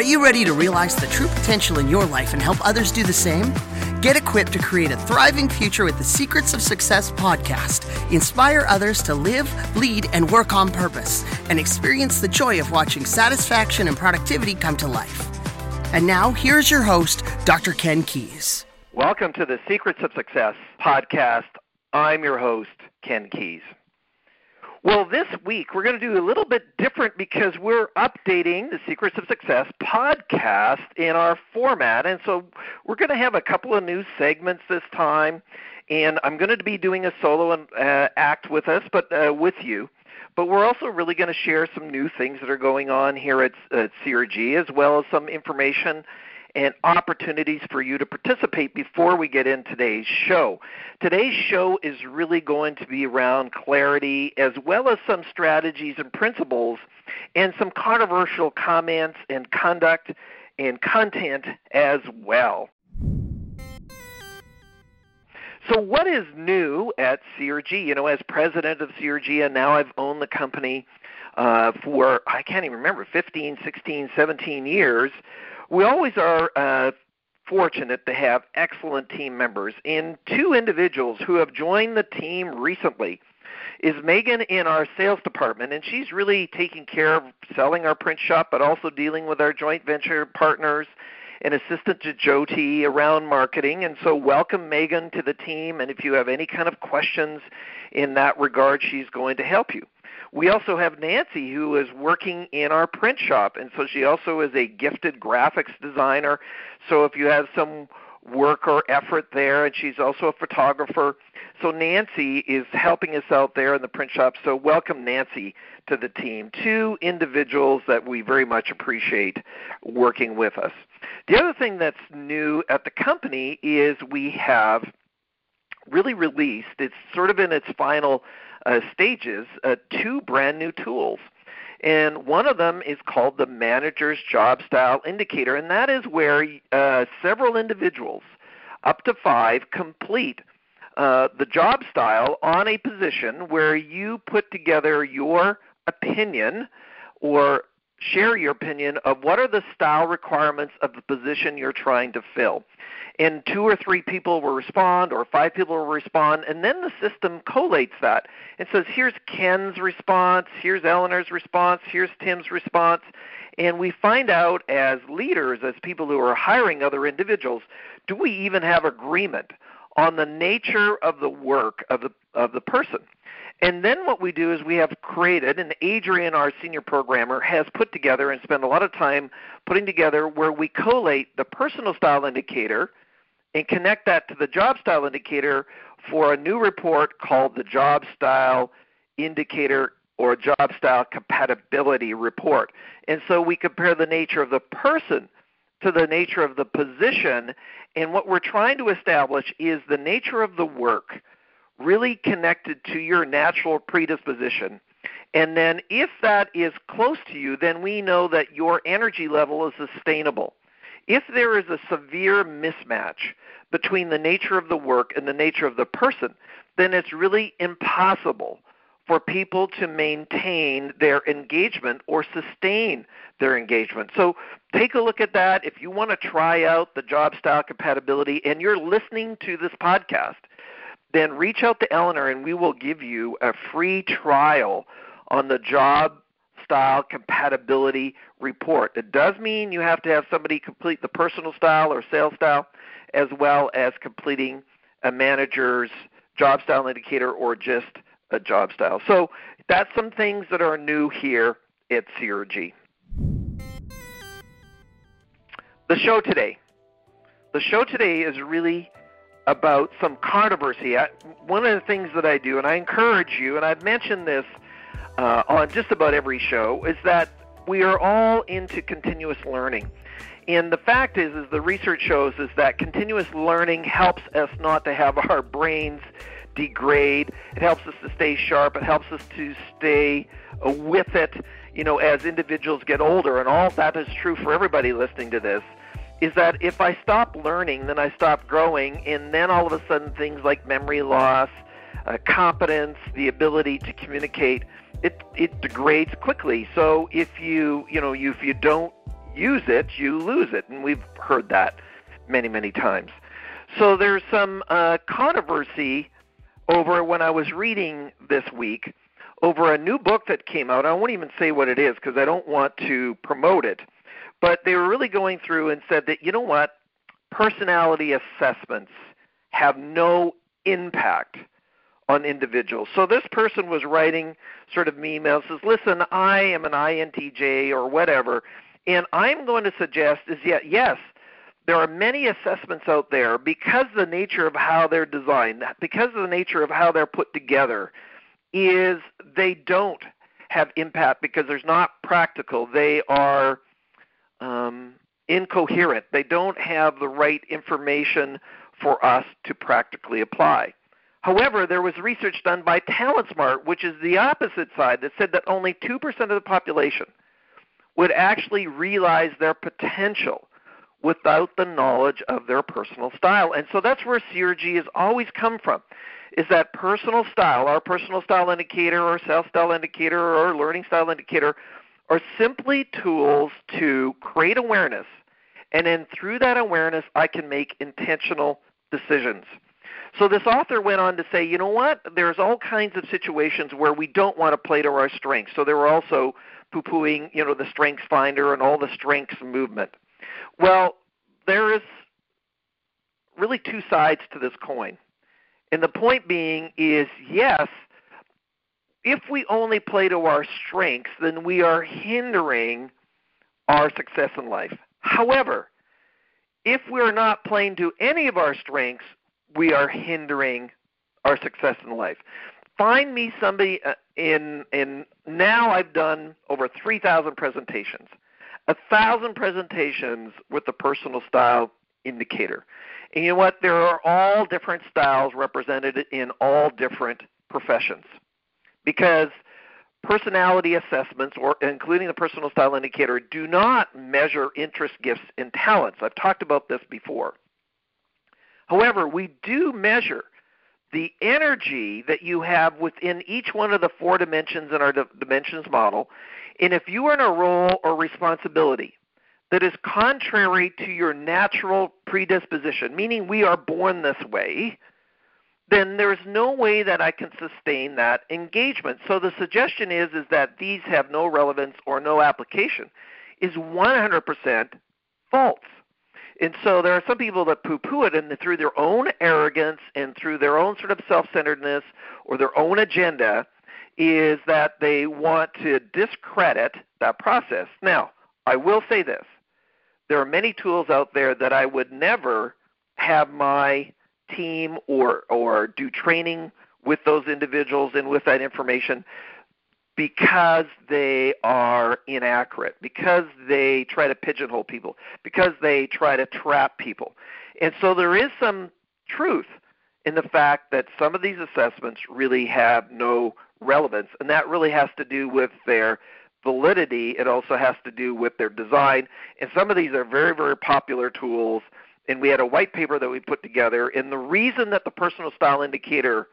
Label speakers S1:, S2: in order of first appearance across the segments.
S1: Are you ready to realize the true potential in your life and help others do the same? Get equipped to create a thriving future with the Secrets of Success podcast. Inspire others to live, lead, and work on purpose, and experience the joy of watching satisfaction and productivity come to life. And now, here's your host, Dr. Ken Keis.
S2: Welcome to the Secrets of Success podcast. I'm your host, Ken Keis. Well, this week we're going to do a little bit different because we're updating the Secrets of Success podcast in our format. And so we're going to have a couple of new segments this time. And I'm going to be doing a solo uh, act with us, but uh, with you. But we're also really going to share some new things that are going on here at, at CRG, as well as some information and opportunities for you to participate before we get in today's show. Today's show is really going to be around clarity as well as some strategies and principles and some controversial comments and conduct and content as well. So, what is new at CRG? You know, as president of CRG, and now I've owned the company uh, for, I can't even remember, 15, 16, 17 years we always are uh, fortunate to have excellent team members. And two individuals who have joined the team recently is Megan in our sales department, and she's really taking care of selling our print shop, but also dealing with our joint venture partners and assistant to Jyoti around marketing. And so, welcome Megan to the team. And if you have any kind of questions in that regard, she's going to help you. We also have Nancy, who is working in our print shop, and so she also is a gifted graphics designer. So if you have some work or effort there, and she's also a photographer. So Nancy is helping us out there in the print shop. So welcome Nancy to the team. Two individuals that we very much appreciate working with us. The other thing that's new at the company is we have really released, it's sort of in its final uh, stages uh, two brand new tools. And one of them is called the Manager's Job Style Indicator, and that is where uh, several individuals, up to five, complete uh, the job style on a position where you put together your opinion or share your opinion of what are the style requirements of the position you're trying to fill. And two or three people will respond or five people will respond and then the system collates that. And says here's ken's response here's eleanor's response here's tim's response. And we find out as leaders as people who are hiring other individuals do we even have agreement on the nature of the work of the of the person and then what we do is we have created, and Adrian, our senior programmer, has put together and spent a lot of time putting together where we collate the personal style indicator and connect that to the job style indicator for a new report called the Job Style Indicator or Job Style Compatibility Report. And so we compare the nature of the person to the nature of the position, and what we're trying to establish is the nature of the work really connected to your natural predisposition. And then if that is close to you, then we know that your energy level is sustainable. If there is a severe mismatch between the nature of the work and the nature of the person, then it's really impossible for people to maintain their engagement or sustain their engagement. So take a look at that. If you want to try out the job style compatibility and you're listening to this podcast, then reach out to Eleanor and we will give you a free trial on the job style compatibility report. It does mean you have to have somebody complete the personal style or sales style as well as completing a manager's job style indicator or just a job style. So that's some things that are new here at CRG. The show today. The show today is really about some controversy. one of the things that I do, and I encourage you, and I've mentioned this uh, on just about every show, is that we are all into continuous learning. And the fact is, is the research shows is that continuous learning helps us not to have our brains degrade. It helps us to stay sharp. It helps us to stay uh, with it, you know, as individuals get older. And all that is true for everybody listening to this. Is that if I stop learning, then I stop growing, and then all of a sudden things like memory loss, uh, competence, the ability to communicate, it it degrades quickly. So if you you know if you don't use it, you lose it. And we've heard that many, many times. So there's some uh, controversy over when I was reading this week over a new book that came out. I won't even say what it is because I don't want to promote it. But they were really going through and said that, you know what, personality assessments have no impact on individuals. So this person was writing sort of me emails says, "Listen, I am an INTJ or whatever, and I'm going to suggest is yet yes, there are many assessments out there because the nature of how they're designed, because of the nature of how they're put together, is they don't have impact because there's not practical. They are um, incoherent. They don't have the right information for us to practically apply. However, there was research done by TalentSmart, which is the opposite side, that said that only 2% of the population would actually realize their potential without the knowledge of their personal style. And so that's where CRG has always come from. Is that personal style, our personal style indicator or self style indicator or learning style indicator are simply tools to create awareness and then through that awareness I can make intentional decisions. So this author went on to say, you know what? There's all kinds of situations where we don't want to play to our strengths. So they were also poo-pooing, you know, the strengths finder and all the strengths movement. Well, there is really two sides to this coin. And the point being is yes, if we only play to our strengths, then we are hindering our success in life. However, if we're not playing to any of our strengths, we are hindering our success in life. Find me somebody uh, in in now I've done over 3,000 presentations. A thousand presentations with the personal style indicator. And you know what? There are all different styles represented in all different professions. Because personality assessments, or including the personal style indicator, do not measure interest, gifts, and talents. I've talked about this before. However, we do measure the energy that you have within each one of the four dimensions in our dimensions model. And if you are in a role or responsibility that is contrary to your natural predisposition, meaning we are born this way, then there's no way that I can sustain that engagement. So the suggestion is is that these have no relevance or no application is 100% false. And so there are some people that poo-poo it, and through their own arrogance and through their own sort of self-centeredness or their own agenda, is that they want to discredit that process. Now, I will say this: there are many tools out there that I would never have my team or or do training with those individuals and with that information because they are inaccurate, because they try to pigeonhole people, because they try to trap people. And so there is some truth in the fact that some of these assessments really have no relevance, and that really has to do with their validity. It also has to do with their design. And some of these are very, very popular tools and we had a white paper that we put together. And the reason that the personal style indicator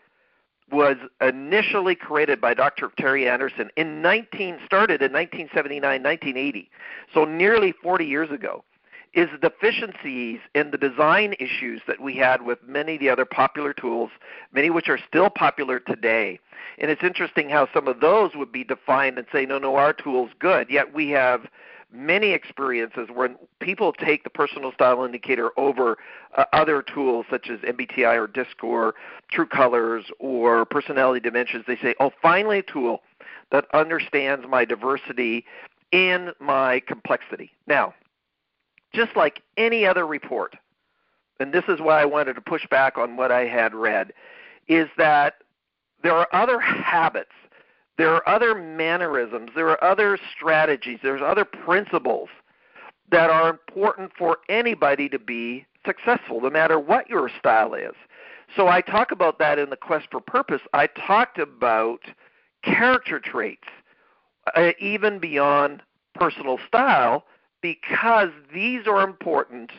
S2: was initially created by Dr. Terry Anderson in 19 started in 1979, 1980, so nearly 40 years ago, is deficiencies in the design issues that we had with many of the other popular tools, many which are still popular today. And it's interesting how some of those would be defined and say, no, no, our tool's good. Yet we have many experiences when people take the personal style indicator over uh, other tools such as MBTI or DISC or True Colors or Personality Dimensions. They say, oh, finally a tool that understands my diversity and my complexity. Now, just like any other report, and this is why I wanted to push back on what I had read, is that there are other habits there are other mannerisms, there are other strategies, there's other principles that are important for anybody to be successful, no matter what your style is. So I talk about that in the quest for purpose. I talked about character traits, uh, even beyond personal style, because these are important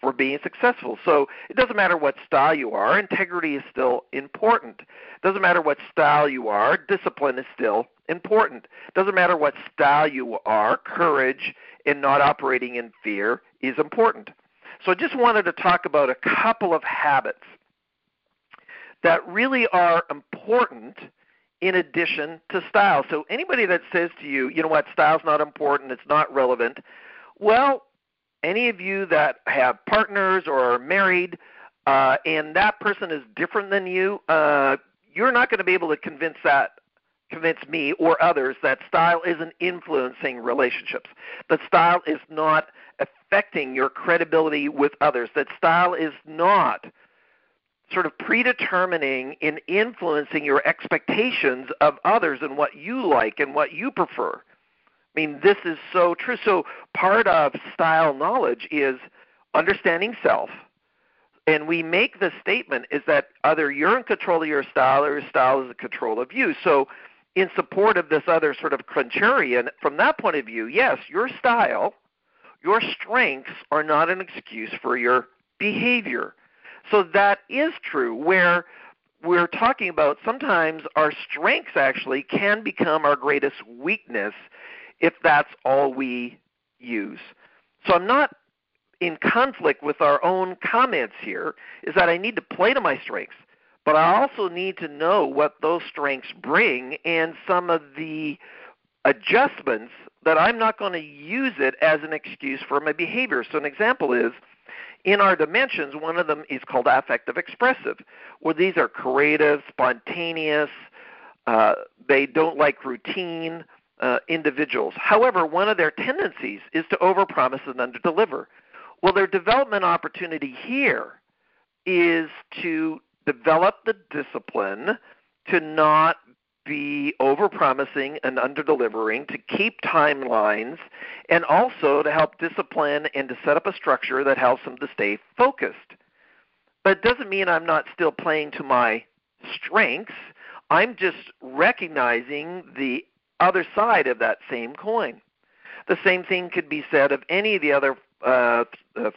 S2: for being successful. So it doesn't matter what style you are, integrity is still important. It doesn't matter what style you are, discipline is still important. It doesn't matter what style you are, courage and not operating in fear is important. So I just wanted to talk about a couple of habits that really are important in addition to style. So anybody that says to you, you know what, style's not important, it's not relevant, well, any of you that have partners or are married uh, and that person is different than you, uh, you're not going to be able to convince that convince me or others that style isn't influencing relationships. That style is not affecting your credibility with others. That style is not sort of predetermining and influencing your expectations of others and what you like and what you prefer. I mean, this is so true. So, part of style knowledge is understanding self. And we make the statement is that either you're in control of your style or your style is in control of you. So, in support of this other sort of contrarian, from that point of view, yes, your style, your strengths are not an excuse for your behavior. So that is true, where we're talking about sometimes our strengths actually can become our greatest weakness if that's all we use. So I'm not in conflict with our own comments here, is that I need to play to my strengths. But I also need to know what those strengths bring and some of the adjustments that I'm not going to use it as an excuse for my behavior. So an example is in our dimensions, one of them is called affective expressive, where these are creative, spontaneous, uh, they don't like routine uh, individuals. However, one of their tendencies is to overpromise and underdeliver. Well, their development opportunity here is to develop the discipline to not be overpromising and underdelivering, to keep timelines, and also to help discipline and to set up a structure that helps them to stay focused. But it doesn't mean I'm not still playing to my strengths. I'm just recognizing the other side of that same coin. The same thing could be said of any of the other uh,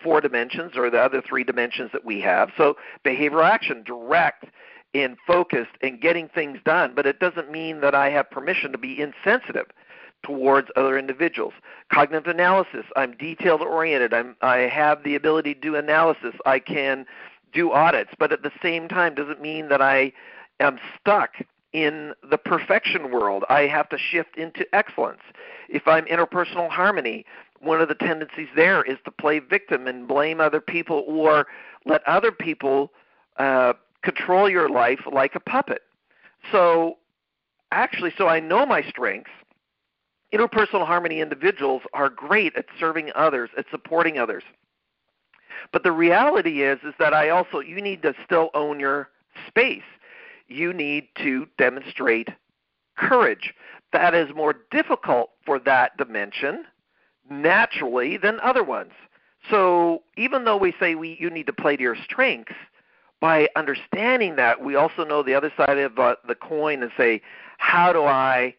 S2: four dimensions or the other three dimensions that we have. So behavioral action, direct and focused and getting things done, but it doesn't mean that I have permission to be insensitive towards other individuals. Cognitive analysis, I'm detailed oriented. I have the ability to do analysis. I can do audits, but at the same time doesn't mean that I am stuck in the perfection world. I have to shift into excellence. If I'm interpersonal harmony, one of the tendencies there is to play victim and blame other people or let other people uh, control your life like a puppet. So, actually, so I know my strengths. Interpersonal harmony individuals are great at serving others, at supporting others. But the reality is, is that I also you need to still own your space. You need to demonstrate courage. That is more difficult for that dimension naturally than other ones. So even though we say we, you need to play to your strengths, by understanding that, we also know the other side of uh, the coin and say, how do I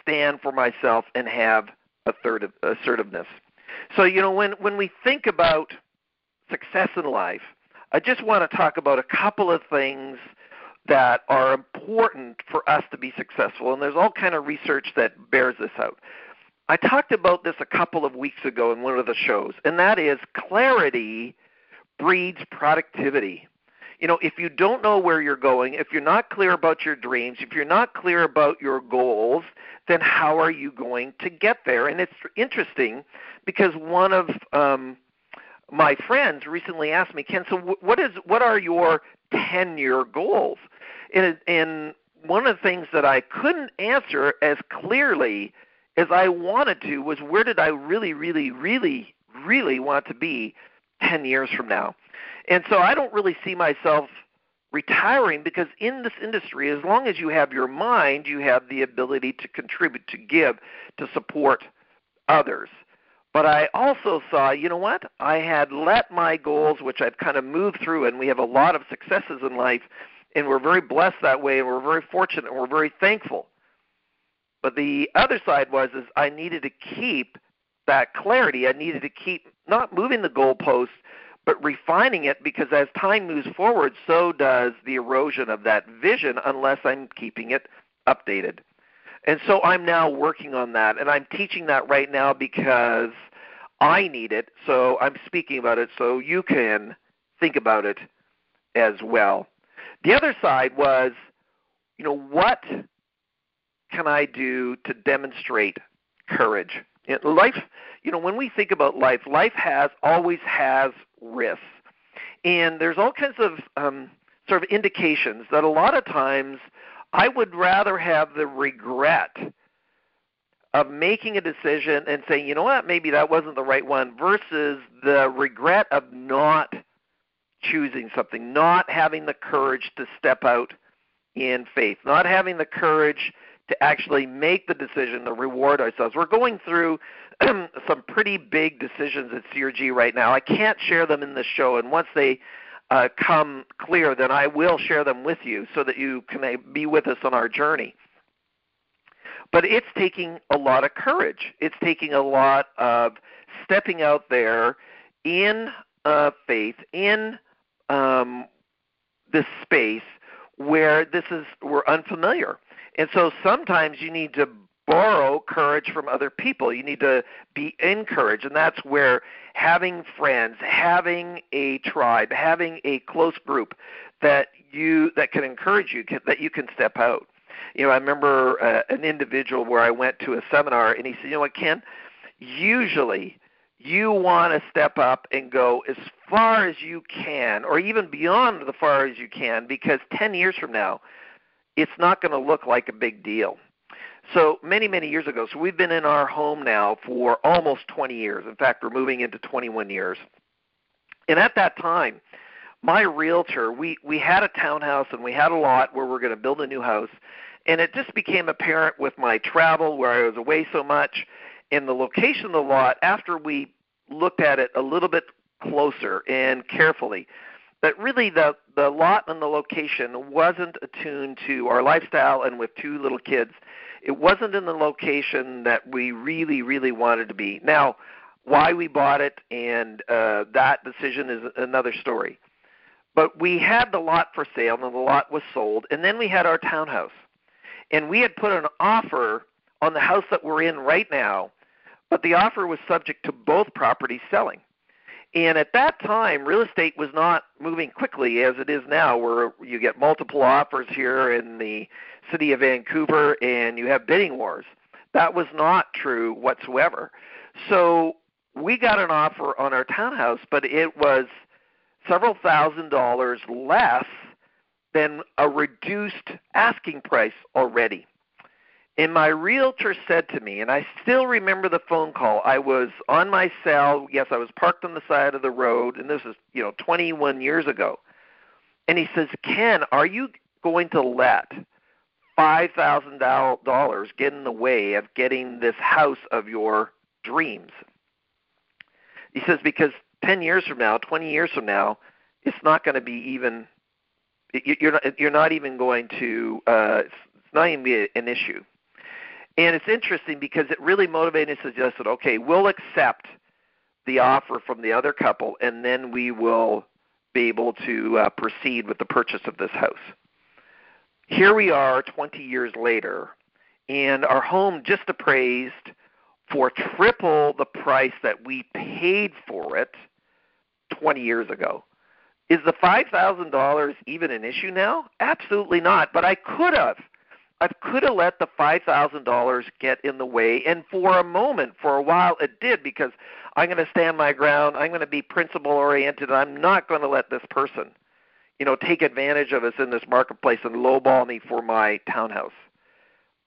S2: stand for myself and have assertiveness? So you know when when we think about success in life, I just want to talk about a couple of things that are important for us to be successful, and there's all kind of research that bears this out. I talked about this a couple of weeks ago in one of the shows, and that is clarity breeds productivity. You know, if you don't know where you're going, if you're not clear about your dreams, if you're not clear about your goals, then how are you going to get there? And it's interesting because one of um, my friends recently asked me, Ken, so what is what are your 10-year goals? And, and one of the things that I couldn't answer as clearly as I wanted to was where did I really, really, really, really want to be 10 years from now? And so I don't really see myself retiring because in this industry, as long as you have your mind, you have the ability to contribute, to give, to support others. But I also saw, you know what? I had let my goals, which I've kind of moved through, and we have a lot of successes in life, and we're very blessed that way, and we're very fortunate, and we're very thankful. But the other side was is I needed to keep that clarity. I needed to keep not moving the goalposts, but refining it because as time moves forward, so does the erosion of that vision unless I'm keeping it updated. And so I'm now working on that, and I'm teaching that right now because I need it. So I'm speaking about it so you can think about it as well. The other side was, you know, what can I do to demonstrate courage? Life, you know, when we think about life, life has always has risks, and there's all kinds of um, sort of indications that a lot of times I would rather have the regret of making a decision and saying, you know what, maybe that wasn't the right one, versus the regret of not choosing something, not having the courage to step out in faith, not having the courage to actually make the decision to reward ourselves. We're going through some pretty big decisions at CRG right now. I can't share them in this show, and once they uh, come clear, then I will share them with you so that you can uh, be with us on our journey. But it's taking a lot of courage. It's taking a lot of stepping out there in uh, faith, in um, this space where this is we're unfamiliar. And so sometimes you need to borrow courage from other people. You need to be encouraged, and that's where having friends, having a tribe, having a close group that you that can encourage you, can, that you can step out. You know, I remember uh, an individual where I went to a seminar, and he said, "You know what, Ken? Usually, you want to step up and go as far as you can, or even beyond the far as you can, because 10 years from now." it's not going to look like a big deal. So many, many years ago, so we've been in our home now for almost 20 years. In fact, we're moving into 21 years. And at that time, my realtor, we, we had a townhouse and we had a lot where we we're going to build a new house. And it just became apparent with my travel, where I was away so much, and the location of the lot, after we looked at it a little bit closer and carefully, that really the the lot and the location wasn't attuned to our lifestyle and with two little kids. It wasn't in the location that we really really wanted to be. Now why we bought it and uh that decision is another story. But we had the lot for sale and the lot was sold and then we had our townhouse. And we had put an offer on the house that we're in right now but the offer was subject to both properties selling and at that time, real estate was not moving quickly as it is now, where you get multiple offers here in the city of Vancouver and you have bidding wars. That was not true whatsoever. So we got an offer on our townhouse, but it was several thousand dollars less than a reduced asking price already. And my realtor said to me, and I still remember the phone call. I was on my cell. Yes, I was parked on the side of the road, and this is, you know, 21 years ago. And he says, Ken, are you going to let $5,000 get in the way of getting this house of your dreams? He says, because 10 years from now, 20 years from now, it's not going to be even, you're not, you're not even going to, uh, it's not even be an issue. And it's interesting because it really motivated and suggested, okay, we'll accept the offer from the other couple, and then we will be able to uh, proceed with the purchase of this house. Here we are 20 years later, and our home just appraised for triple the price that we paid for it 20 years ago. Is the $5,000 even an issue now? Absolutely not, but I could have I could have let the $5,000 get in the way, and for a moment, for a while, it did because I'm going to stand my ground. I'm going to be principle oriented. I'm not going to let this person, you know, take advantage of us in this marketplace and lowball me for my townhouse.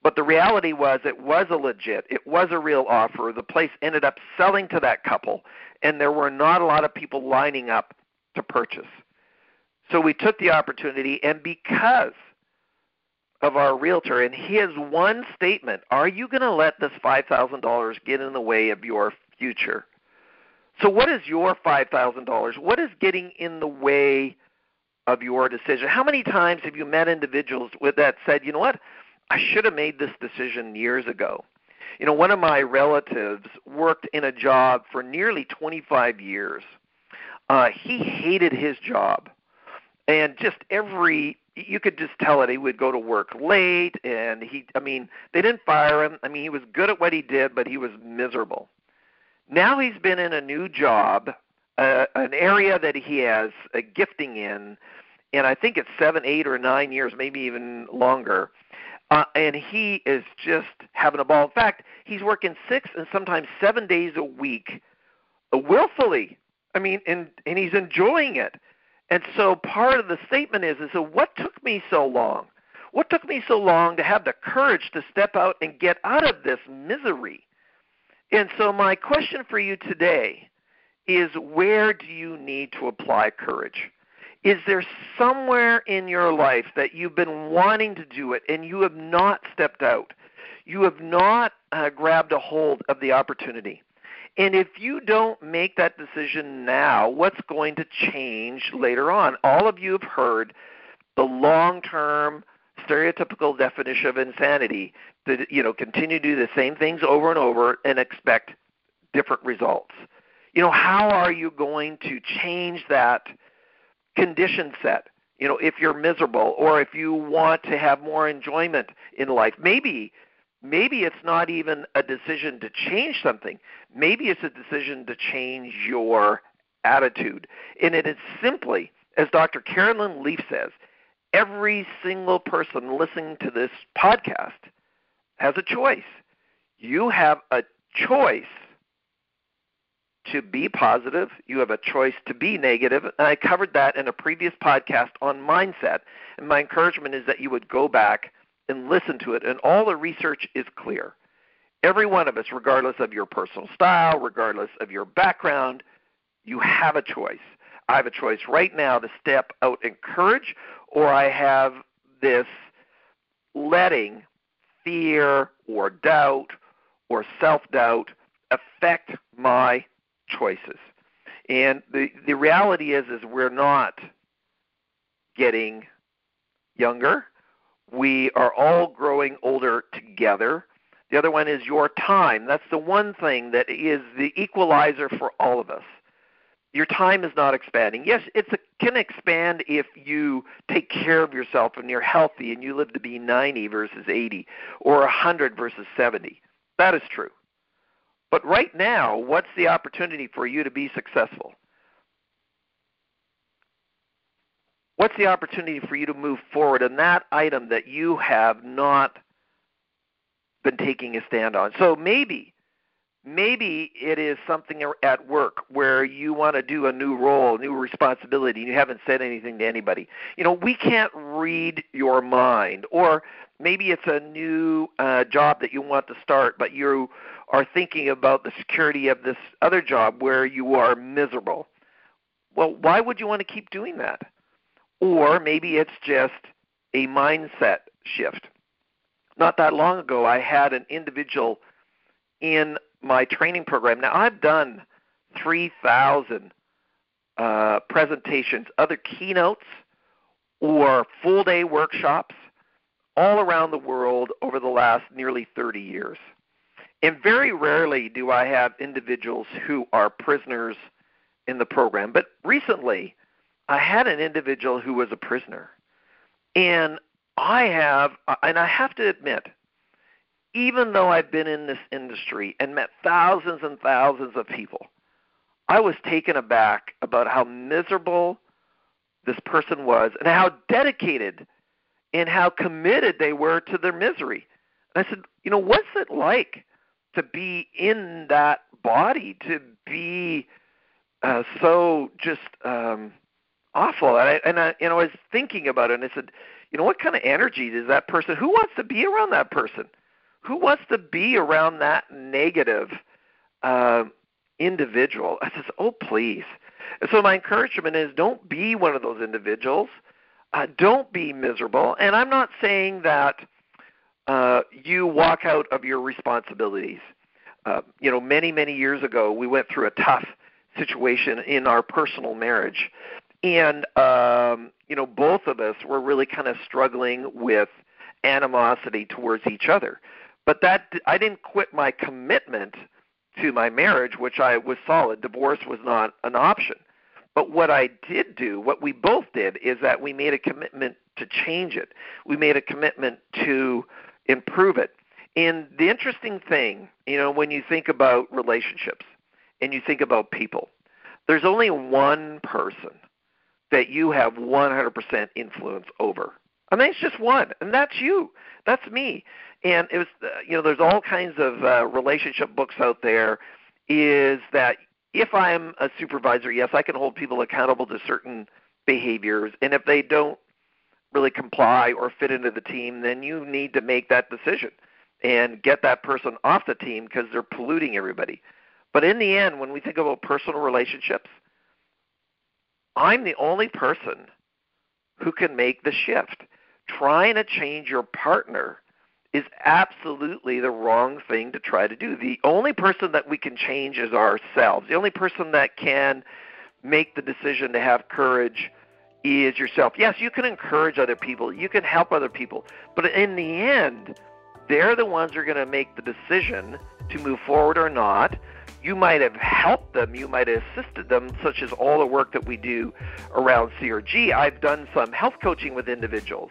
S2: But the reality was, it was a legit, it was a real offer. The place ended up selling to that couple, and there were not a lot of people lining up to purchase. So we took the opportunity, and because of our realtor, and his one statement: "Are you going to let this five thousand dollars get in the way of your future?" So, what is your five thousand dollars? What is getting in the way of your decision? How many times have you met individuals with that said, "You know what? I should have made this decision years ago." You know, one of my relatives worked in a job for nearly 25 years Uh, he hated his job, and just every you could just tell it. He would go to work late, and he. I mean, they didn't fire him. I mean, he was good at what he did, but he was miserable. Now he's been in a new job, uh, an area that he has a gifting in, and I think it's seven, eight, or nine years, maybe even longer. Uh, and he is just having a ball. In fact, he's working six and sometimes seven days a week, willfully. I mean, and and he's enjoying it. And so part of the statement is, is so what took me so long? What took me so long to have the courage to step out and get out of this misery? And so my question for you today is where do you need to apply courage? Is there somewhere in your life that you've been wanting to do it and you have not stepped out? You have not uh, grabbed a hold of the opportunity. And if you don't make that decision now, what's going to change later on? All of you have heard the long term stereotypical definition of insanity that you know continue to do the same things over and over and expect different results. You know, how are you going to change that condition set? You know, if you're miserable or if you want to have more enjoyment in life, maybe maybe it's not even a decision to change something. Maybe it's a decision to change your attitude. And it is simply, as Dr. Caroline Leaf says, every single person listening to this podcast has a choice. You have a choice to be positive. You have a choice to be negative. And I covered that in a previous podcast on mindset. And my encouragement is that you would go back and listen to it. And all the research is clear. Every one of us, regardless of your personal style, regardless of your background, you have a choice. I have a choice right now to step out in courage, or I have this letting fear or doubt or self doubt affect my choices. And the the reality is is we're not getting younger. We are all growing older together. The other one is your time. That's the one thing that is the equalizer for all of us. Your time is not expanding. Yes, it can expand if you take care of yourself and you're healthy and you live to be 90 versus 80 or 100 versus 70. That is true. But right now, what's the opportunity for you to be successful? What's the opportunity for you to move forward in that item that you have not been taking a stand on? So maybe maybe it is something at work where you want to do a new role, a new responsibility, and you haven't said anything to anybody. You know, we can't read your mind, or maybe it's a new uh, job that you want to start, but you are thinking about the security of this other job where you are miserable. Well, why would you want to keep doing that? Or maybe it's just a mindset shift. Not that long ago, I had an individual in my training program. Now, I've done 3,000 uh, presentations, other keynotes, or full day workshops all around the world over the last nearly 30 years. And very rarely do I have individuals who are prisoners in the program. But recently, I had an individual who was a prisoner. And I have, and I have to admit, even though I've been in this industry and met thousands and thousands of people, I was taken aback about how miserable this person was and how dedicated and how committed they were to their misery. And I said, you know, what's it like to be in that body, to be uh, so just um, awful? And I, and I, you know, I was thinking about it, and I said, you know, what kind of energy does that person? Who wants to be around that person? who wants to be around that negative uh, individual? I says, oh, please. And so my encouragement is don't be one of those individuals. Uh, don't be miserable. And I'm not saying that uh, you walk out of your responsibilities. Uh, you know, many, many years ago, we went through a tough situation in our personal marriage. And, um, you know, both of us were really kind of struggling with animosity towards each other. But that I didn't quit my commitment to my marriage, which I was solid. Divorce was not an option. But what I did do, what we both did, is that we made a commitment to change it. We made a commitment to improve it. And the interesting thing, you know, when you think about relationships and you think about people, there's only one person that you have 100% influence over. I mean, it's just one, and that's you. That's me. And it was, uh, you know, there's all kinds of uh, relationship books out there. Is that if I'm a supervisor, yes, I can hold people accountable to certain behaviors, and if they don't really comply or fit into the team, then you need to make that decision and get that person off the team because they're polluting everybody. But in the end, when we think about personal relationships, I'm the only person who can make the shift. Trying to change your partner is absolutely the wrong thing to try to do. The only person that we can change is ourselves. The only person that can make the decision to have courage is yourself. Yes, you can encourage other people, you can help other people, but in the end, they're the ones who are going to make the decision to move forward or not. You might have helped them, you might have assisted them, such as all the work that we do around CRG. I've done some health coaching with individuals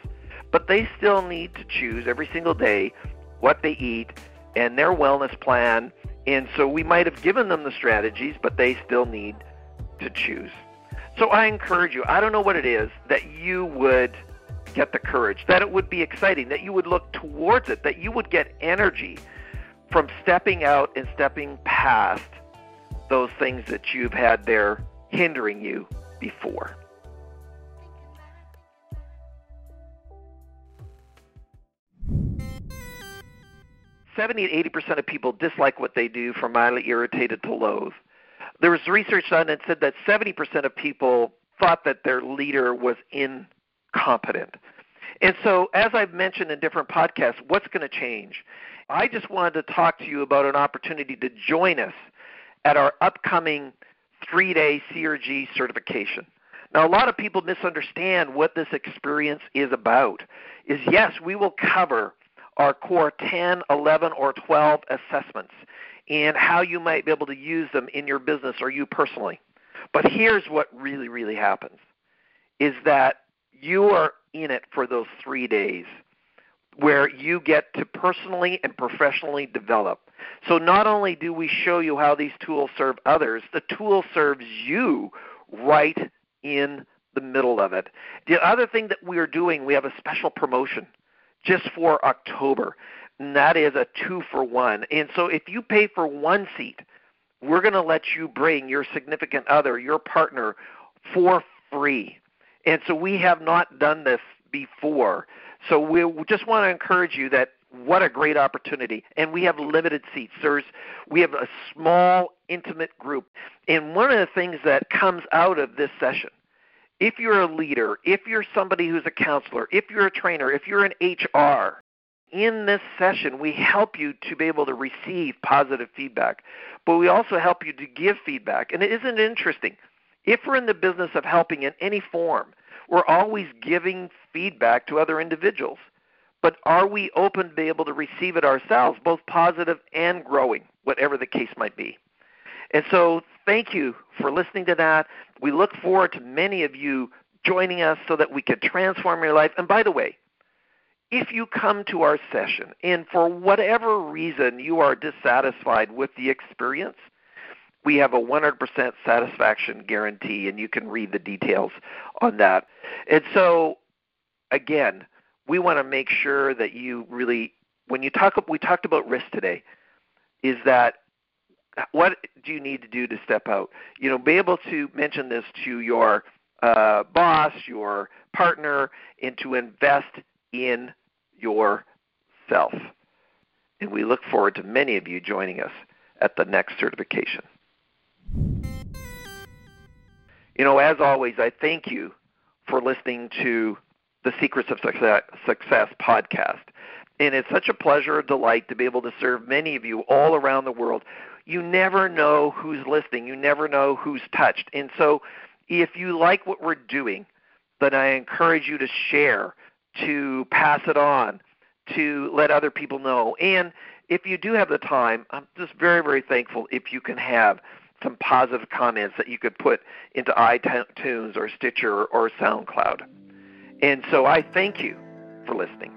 S2: but they still need to choose every single day what they eat and their wellness plan. And so we might have given them the strategies, but they still need to choose. So I encourage you, I don't know what it is, that you would get the courage, that it would be exciting, that you would look towards it, that you would get energy from stepping out and stepping past those things that you've had there hindering you before. 70 to 80% of people dislike what they do from mildly irritated to loathe. There was research done that said that 70% of people thought that their leader was incompetent. And so, as I've mentioned in different podcasts, what's going to change? I just wanted to talk to you about an opportunity to join us at our upcoming three day CRG certification. Now, a lot of people misunderstand what this experience is about. Is yes, we will cover our core 10, 11, or 12 assessments and how you might be able to use them in your business or you personally. But here's what really, really happens is that you are in it for those three days where you get to personally and professionally develop. So not only do we show you how these tools serve others, the tool serves you right in the middle of it. The other thing that we are doing, we have a special promotion just for October. And that is a two for one. And so if you pay for one seat, we're going to let you bring your significant other, your partner, for free. And so we have not done this before. So we just want to encourage you that what a great opportunity. And we have limited seats. There's we have a small intimate group. And one of the things that comes out of this session if you're a leader, if you're somebody who's a counselor, if you're a trainer, if you're an HR, in this session, we help you to be able to receive positive feedback, but we also help you to give feedback. And isn't it interesting? If we're in the business of helping in any form, we're always giving feedback to other individuals. But are we open to be able to receive it ourselves, both positive and growing, whatever the case might be? And so thank you for listening to that. We look forward to many of you joining us so that we can transform your life. And by the way, if you come to our session and for whatever reason you are dissatisfied with the experience, we have a 100% satisfaction guarantee, and you can read the details on that. And so, again, we want to make sure that you really, when you talk, we talked about risk today, is that what do you need to do to step out? You know, be able to mention this to your uh, boss, your partner, and to invest in yourself. And we look forward to many of you joining us at the next certification. You know, as always, I thank you for listening to the Secrets of Success, Success podcast. And it's such a pleasure, a delight to be able to serve many of you all around the world you never know who's listening. You never know who's touched. And so if you like what we're doing, then I encourage you to share, to pass it on, to let other people know. And if you do have the time, I'm just very, very thankful if you can have some positive comments that you could put into iTunes or Stitcher or SoundCloud. And so I thank you for listening.